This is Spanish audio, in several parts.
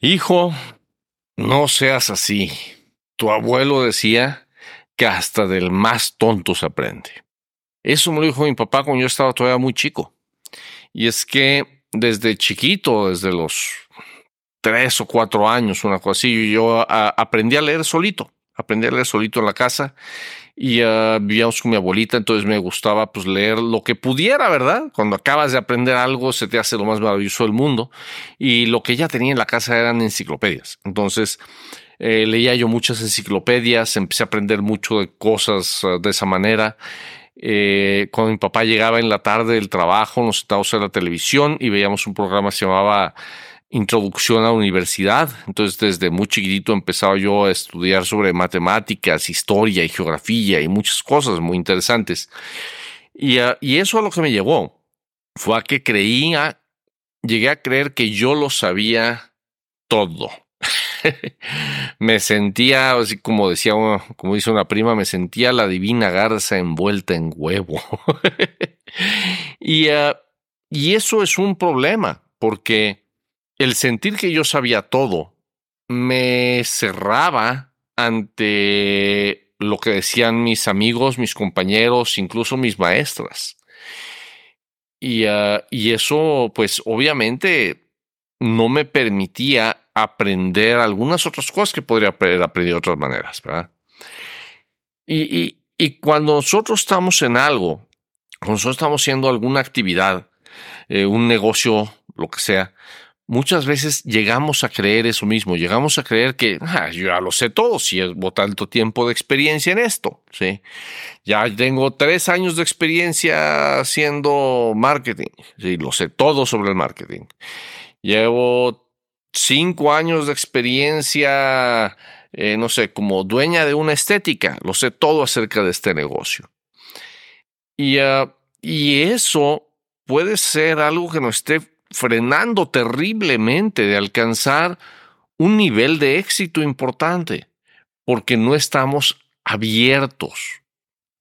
Hijo, no seas así. Tu abuelo decía que hasta del más tonto se aprende. Eso me lo dijo mi papá cuando yo estaba todavía muy chico. Y es que desde chiquito, desde los tres o cuatro años, una cosa así, yo aprendí a leer solito. Aprendí a leer solito en la casa y uh, vivíamos con mi abuelita, entonces me gustaba pues leer lo que pudiera, ¿verdad? Cuando acabas de aprender algo se te hace lo más maravilloso del mundo y lo que ella tenía en la casa eran enciclopedias. Entonces eh, leía yo muchas enciclopedias, empecé a aprender mucho de cosas uh, de esa manera. Eh, cuando mi papá llegaba en la tarde del trabajo, nos sentábamos en la televisión y veíamos un programa que se llamaba introducción a la universidad. Entonces, desde muy chiquitito empezaba yo a estudiar sobre matemáticas, historia y geografía y muchas cosas muy interesantes. Y, y eso a lo que me llevó fue a que creía, llegué a creer que yo lo sabía todo. me sentía, así como decía, como dice una prima, me sentía la divina garza envuelta en huevo. uh, y eso es un problema, porque el sentir que yo sabía todo me cerraba ante lo que decían mis amigos, mis compañeros, incluso mis maestras. Y, uh, y eso, pues obviamente, no me permitía aprender algunas otras cosas que podría haber aprendido de otras maneras, ¿verdad? Y, y, y, cuando nosotros estamos en algo, cuando nosotros estamos haciendo alguna actividad, eh, un negocio, lo que sea, muchas veces llegamos a creer eso mismo, llegamos a creer que ah, yo ya lo sé todo, si llevo tanto tiempo de experiencia en esto, ¿sí? Ya tengo tres años de experiencia haciendo marketing, ¿sí? Lo sé todo sobre el marketing. Llevo cinco años de experiencia, eh, no sé, como dueña de una estética, lo sé todo acerca de este negocio. Y, uh, y eso puede ser algo que nos esté frenando terriblemente de alcanzar un nivel de éxito importante, porque no estamos abiertos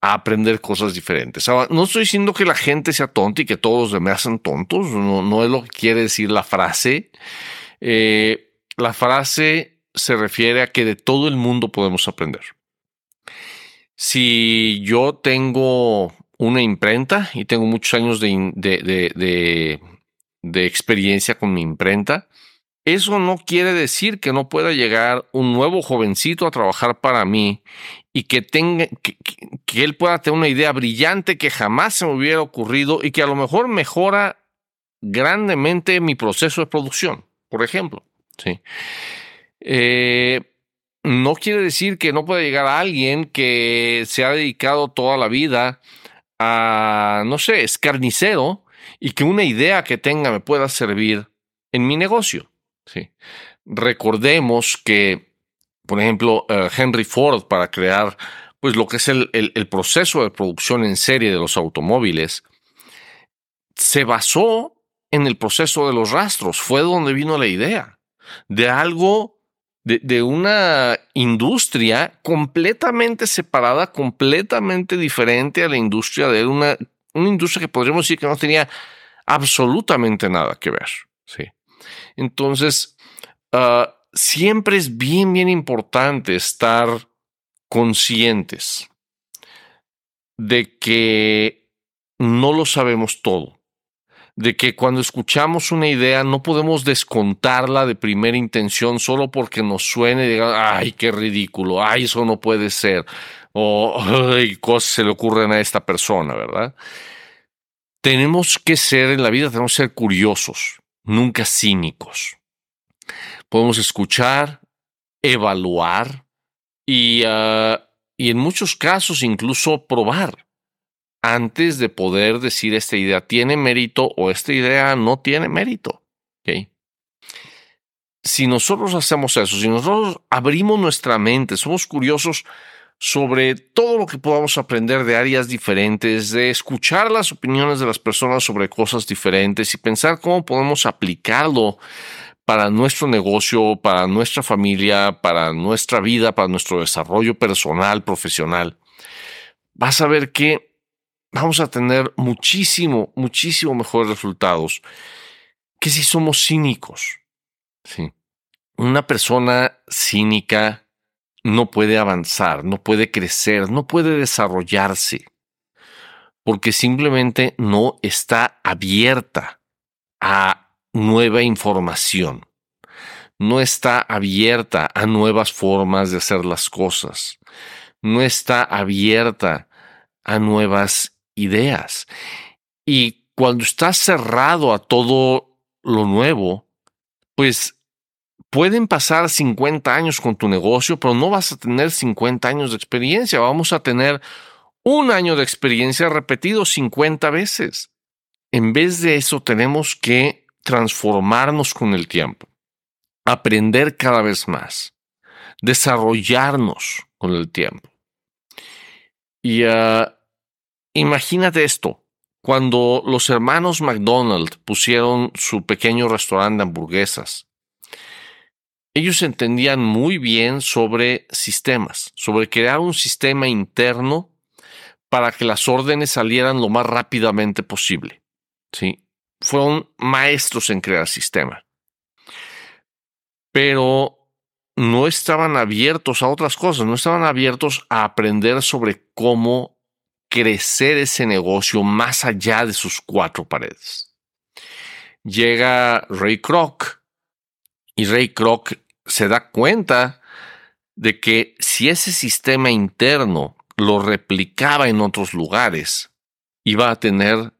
a aprender cosas diferentes. Ahora, no estoy diciendo que la gente sea tonta y que todos me hacen tontos, no, no, es lo que quiere decir la frase. Eh, la frase se refiere a que de todo el mundo podemos aprender. Si yo tengo una imprenta y tengo muchos años de, de experiencia con mi imprenta, eso no quiere decir que no pueda llegar un nuevo jovencito a trabajar para mí y que tenga que, él pueda tener una idea brillante que jamás se me hubiera ocurrido y que a lo mejor mejora grandemente mi proceso de producción, por ejemplo. Sí. Eh, no quiere decir que no pueda llegar a alguien que se ha dedicado toda la vida a, no sé, es carnicero y que una idea que tenga me pueda servir en mi negocio. ¿sí? Recordemos que, por ejemplo, uh, Henry Ford para crear pues lo que es el, el, el, proceso de producción en serie de los automóviles, se basó en el proceso de los rastros, fue donde vino la idea de algo, de, de una industria completamente separada, completamente diferente a la industria de una una industria que podríamos decir que no tenía absolutamente nada que ver. ¿sí? Entonces, uh, siempre es bien, bien importante estar conscientes de que no lo sabemos todo, de que cuando escuchamos una idea no podemos descontarla de primera intención solo porque nos suene y diga, ay, qué ridículo, ay, eso no puede ser, o ay, cosas se le ocurren a esta persona, ¿verdad? Tenemos que ser en la vida, tenemos que ser curiosos, nunca cínicos. Podemos escuchar, evaluar y, uh, y en muchos casos incluso probar antes de poder decir esta idea tiene mérito o esta idea no tiene mérito. ¿okay? Si nosotros hacemos eso, si nosotros abrimos nuestra mente, somos curiosos, sobre todo lo que podamos aprender de áreas diferentes, de escuchar las opiniones de las personas sobre cosas diferentes y pensar cómo podemos aplicarlo para nuestro negocio, para nuestra familia, para nuestra vida, para nuestro desarrollo personal, profesional. Vas a ver que vamos a tener muchísimo, muchísimo mejores resultados que si somos cínicos. Sí. una persona cínica no puede avanzar, no puede crecer, no puede desarrollarse, porque simplemente no está abierta a nueva información, no está abierta a nuevas formas de hacer las cosas, no está abierta a nuevas ideas. Y cuando estás cerrado a todo lo nuevo, pues pueden pasar 50 años con tu negocio, pero no vas a tener 50 años de experiencia. Vamos a tener un año de experiencia repetido 50 veces. En vez de eso, tenemos que transformarnos con el tiempo, aprender cada vez más, desarrollarnos con el tiempo. Y ah, imagínate esto, cuando los hermanos McDonald pusieron su pequeño restaurante de hamburguesas, ellos entendían muy bien sobre sistemas, sobre crear un sistema interno para que las órdenes salieran lo más rápidamente posible. ¿sí? Fueron maestros en crear sistema. Pero no estaban abiertos a otras cosas, no estaban abiertos a aprender sobre cómo crecer ese negocio más allá de sus cuatro paredes. Llega Ray Kroc y Ray Kroc se da cuenta de que si ese sistema interno lo replicaba en otros lugares, iba a tener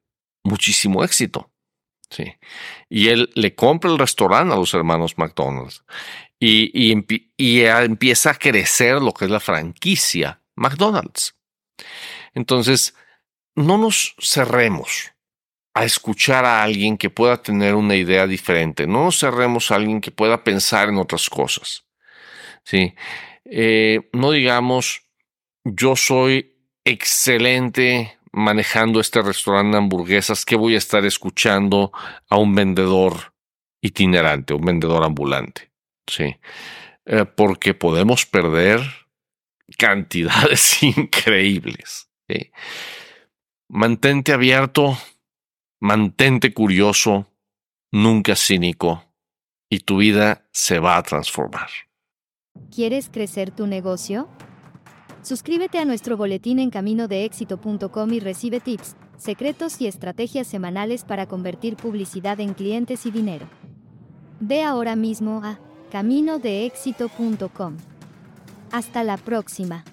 muchísimo éxito. Sí. Y él le compra el restaurante a los hermanos McDonald's y, y empieza a crecer lo que es la franquicia McDonald's. Entonces, no nos cerremos a escuchar a alguien que pueda tener una idea diferente. No nos cerremos a alguien que pueda pensar en otras cosas. ¿Sí? Eh, no digamos, yo soy excelente manejando este restaurante de hamburguesas, que voy a estar escuchando a un vendedor itinerante, un vendedor ambulante. Sí. Eh, porque podemos perder cantidades increíbles. Mantente abierto, mantente curioso, nunca cínico, y tu vida se va a transformar. ¿Quieres crecer tu negocio? Suscríbete a nuestro boletín en caminodeéxito.com y recibe tips, secretos y estrategias semanales para convertir publicidad en clientes y dinero. Ve ahora mismo a caminodeéxito.com. Hasta la próxima.